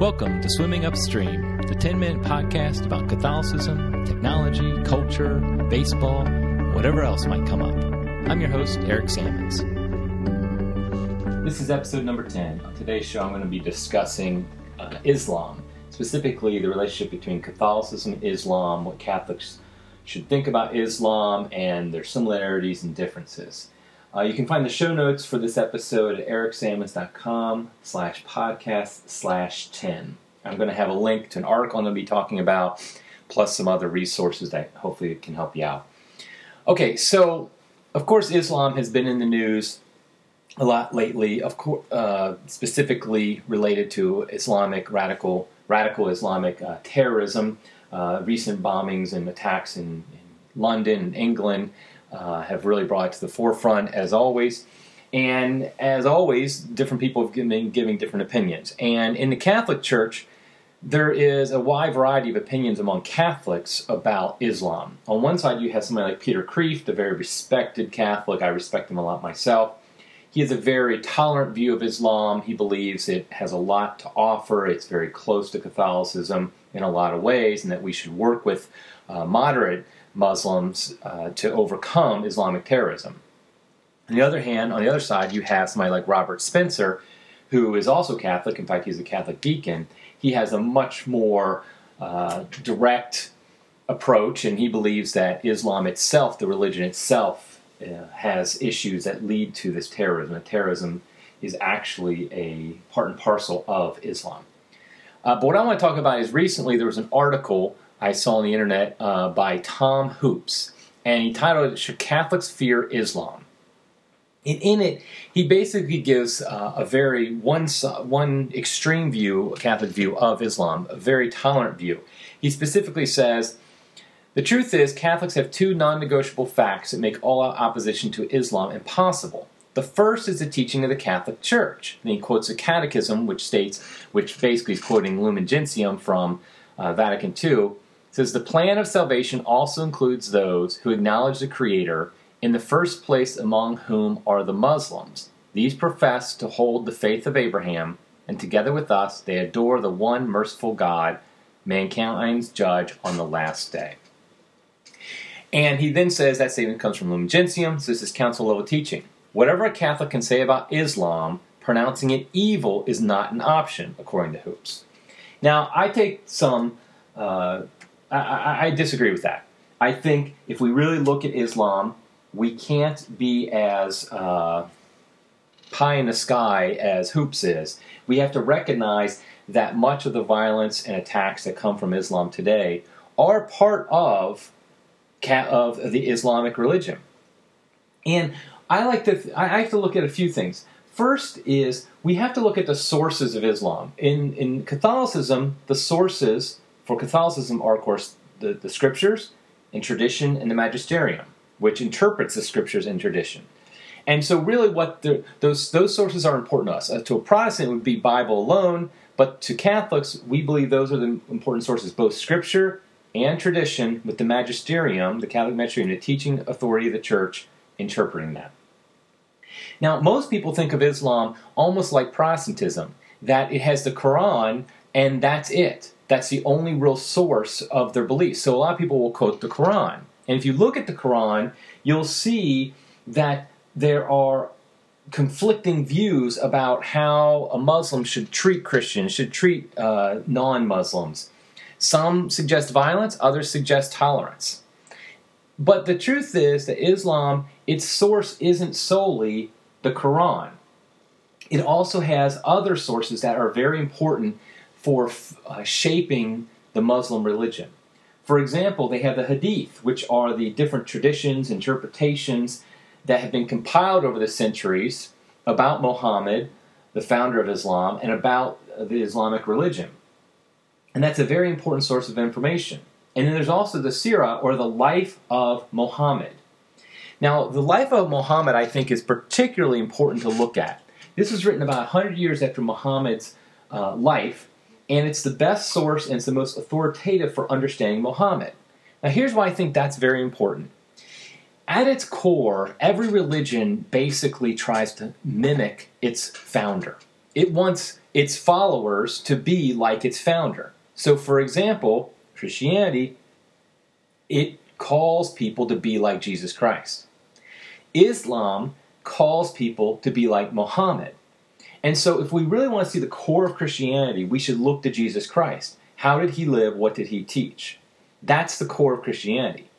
Welcome to Swimming Upstream, the 10 minute podcast about Catholicism, technology, culture, baseball, whatever else might come up. I'm your host, Eric Sammons. This is episode number 10. On today's show, I'm going to be discussing uh, Islam, specifically the relationship between Catholicism and Islam, what Catholics should think about Islam, and their similarities and differences. Uh, you can find the show notes for this episode at ericsammons.com slash podcast slash 10. I'm going to have a link to an article I'm going to be talking about, plus some other resources that hopefully can help you out. Okay, so of course Islam has been in the news a lot lately, of course, uh, specifically related to Islamic radical radical Islamic uh, terrorism, uh, recent bombings and attacks in, in London and England uh, have really brought it to the forefront as always. And as always, different people have been giving different opinions. And in the Catholic Church, there is a wide variety of opinions among Catholics about Islam. On one side, you have somebody like Peter Kreeft, a very respected Catholic. I respect him a lot myself. He has a very tolerant view of Islam. He believes it has a lot to offer. It's very close to Catholicism in a lot of ways, and that we should work with uh, moderate Muslims uh, to overcome Islamic terrorism. On the other hand, on the other side, you have somebody like Robert Spencer, who is also Catholic. In fact, he's a Catholic deacon. He has a much more uh, direct approach, and he believes that Islam itself, the religion itself, uh, has issues that lead to this terrorism. That terrorism is actually a part and parcel of Islam. Uh, but what I want to talk about is recently there was an article I saw on the internet uh, by Tom Hoopes, and he titled it "Should Catholics Fear Islam?" And in it, he basically gives uh, a very one one extreme view, a Catholic view of Islam, a very tolerant view. He specifically says. The truth is, Catholics have two non negotiable facts that make all opposition to Islam impossible. The first is the teaching of the Catholic Church. And he quotes a catechism which states, which basically is quoting Lumen Gentium from uh, Vatican II, says the plan of salvation also includes those who acknowledge the Creator, in the first place among whom are the Muslims. These profess to hold the faith of Abraham, and together with us they adore the one merciful God, mankind's judge on the last day. And he then says that statement comes from Lumen Gentium, so this is council level teaching. Whatever a Catholic can say about Islam, pronouncing it evil is not an option, according to Hoopes. Now, I take some uh, I, I, disagree with that. I think if we really look at Islam, we can't be as uh, pie in the sky as Hoopes is. We have to recognize that much of the violence and attacks that come from Islam today are part of of the Islamic religion. And I like to I have to look at a few things. First is we have to look at the sources of Islam. In in Catholicism, the sources for Catholicism are, of course, the, the scriptures and tradition and the magisterium, which interprets the scriptures and tradition. And so, really, what the, those those sources are important to us. Uh, to a Protestant, it would be Bible alone, but to Catholics, we believe those are the important sources, both Scripture and tradition, with the magisterium, the Catholic magisterium, the teaching authority of the Church, interpreting that. Now, most people think of Islam almost like Protestantism, that it has the Quran and that's it that's the only real source of their beliefs. So a lot of people will quote the Quran. And if you look at the Quran, you'll see that there are conflicting views about how a Muslim should treat Christians, should treat uh, non Muslims. Some suggest violence, others suggest tolerance. But the truth is that Islam, its source isn't solely the Quran. It also has other sources that are very important for uh, shaping the Muslim religion. For example, they have the Hadith, which are the different traditions, interpretations that have been compiled over the centuries about Muhammad, the founder of Islam, and about the Islamic religion. And that's a very important source of information. And then there's also the Sirah, or the life of Muhammad. Now, the life of Muhammad, I think, is particularly important to look at. This was written about 100 years after Muhammad's uh, life, and it's the best source and it's the most authoritative for understanding Muhammad. Now, here's why I think that's very important. At its core, every religion basically tries to mimic its founder. it wants its followers to be like its founder. So, for example, Christianity, it calls people to be like Jesus Christ. Islam calls people to be like Muhammad. And so, if we really want to see the core of Christianity, we should look to Jesus Christ. How did he live? What did he teach? That's the core of Christianity.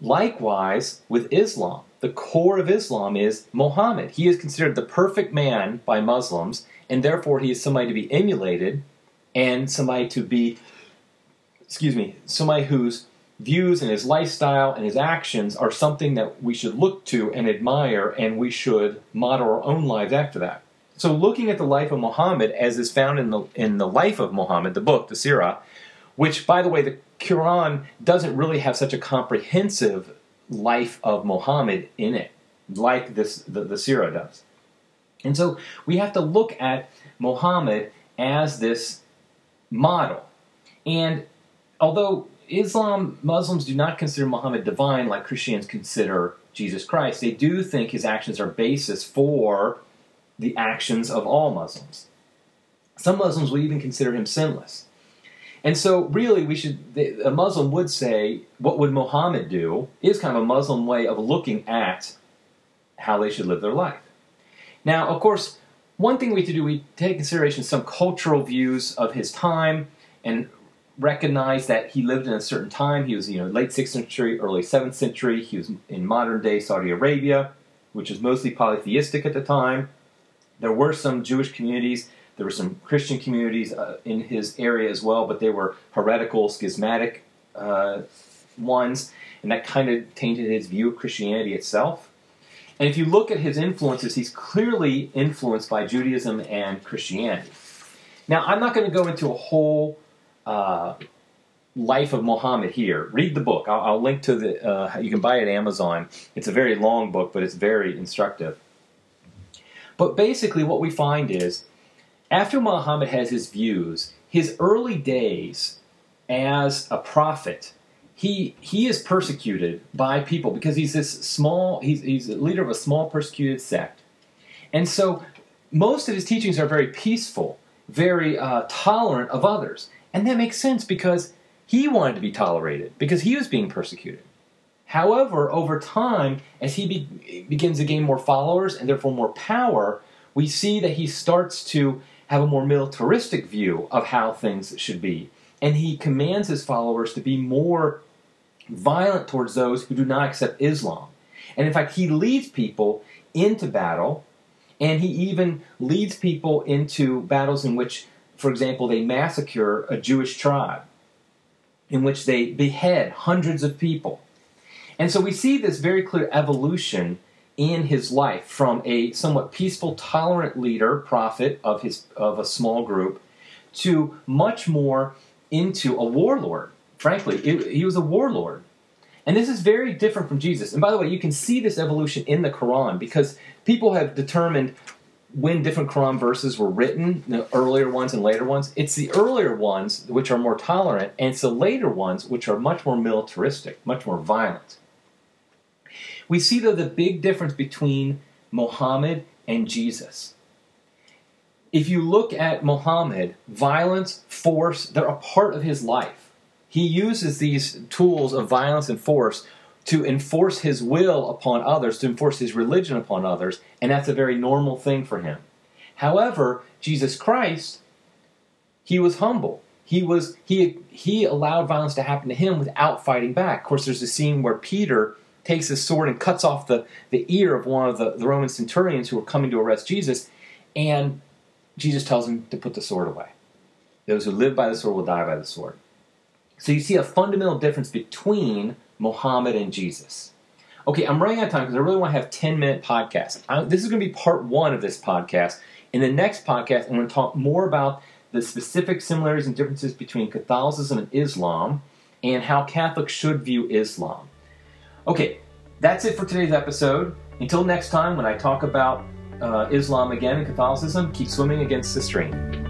Likewise, with Islam, the core of Islam is Muhammad. He is considered the perfect man by Muslims, and therefore he is somebody to be emulated and somebody to be, excuse me, somebody whose views and his lifestyle and his actions are something that we should look to and admire, and we should model our own lives after that. So, looking at the life of Muhammad as is found in the in the life of Muhammad, the book, the Sirah, which, by the way, the Quran doesn't really have such a comprehensive life of Muhammad in it, like this the, the Sirah does. And so we have to look at Muhammad as this model. And although Islam, Muslims do not consider Muhammad divine like Christians consider Jesus Christ, they do think his actions are basis for the actions of all Muslims. Some Muslims will even consider him sinless. And so, really, we should. A Muslim would say, "What would Muhammad do?" Is kind of a Muslim way of looking at how they should live their life. Now, of course, one thing we have to do, we take consideration some cultural views of his time and recognize that he lived in a certain time. He was, you know, late sixth century, early seventh century. He was in modern day Saudi Arabia, which was mostly polytheistic at the time. There were some Jewish communities there were some Christian communities uh, in his area as well, but they were heretical, schismatic uh, ones, and that kind of tainted his view of Christianity itself. And if you look at his influences, he's clearly influenced by Judaism and Christianity. Now, I'm not going to go into a whole uh, life of Muhammad here. Read the book. I'll, I'll link to the. Uh, you can buy it at Amazon. It's a very long book, but it's very instructive. But basically, what we find is after Muhammad has his views, his early days as a prophet, he he is persecuted by people because he's this small he's he's a leader of a small persecuted sect. And so most of his teachings are very peaceful, very uh, tolerant of others. And that makes sense because he wanted to be tolerated because he was being persecuted. However, over time, as he be- begins to gain more followers and therefore more power, we see that he starts to have a more militaristic view of how things should be. And he commands his followers to be more violent towards those who do not accept Islam. And in fact, he leads people into battle, and he even leads people into battles in which, for example, they massacre a Jewish tribe, in which they behead hundreds of people. And so we see this very clear evolution in his life from a somewhat peaceful, tolerant leader, prophet of his of a small group, to much more into a warlord. Frankly, it, he was a warlord. And this is very different from Jesus. And by the way, you can see this evolution in the Quran because people have determined when different Quran verses were written, the earlier ones and later ones. It's the earlier ones which are more tolerant, and it's the later ones which are much more militaristic, much more violent. We see, though, the big difference between Muhammad and Jesus. If you look at Muhammad, violence, force, they're a part of his life. He uses these tools of violence and force to enforce his will upon others, to enforce his religion upon others, and that's a very normal thing for him. However, Jesus Christ, he was humble. He was he he allowed violence to happen to him without fighting back. Of course, there's a scene where Peter takes his sword and cuts off the, the ear of one of the, the Roman centurions who are coming to arrest Jesus, and Jesus tells him to put the sword away. Those who live by the sword will die by the sword. So you see a fundamental difference between Muhammad and Jesus. Okay, I'm running out of time because I really want to have 10 minute podcast. I, this is going to be part one of this podcast. In the next podcast, I'm going to talk more about the specific similarities and differences between Catholicism and Islam and how Catholics should view Islam. Okay, that's it for today's episode. Until next time, when I talk about uh, Islam again and Catholicism, keep swimming against the stream.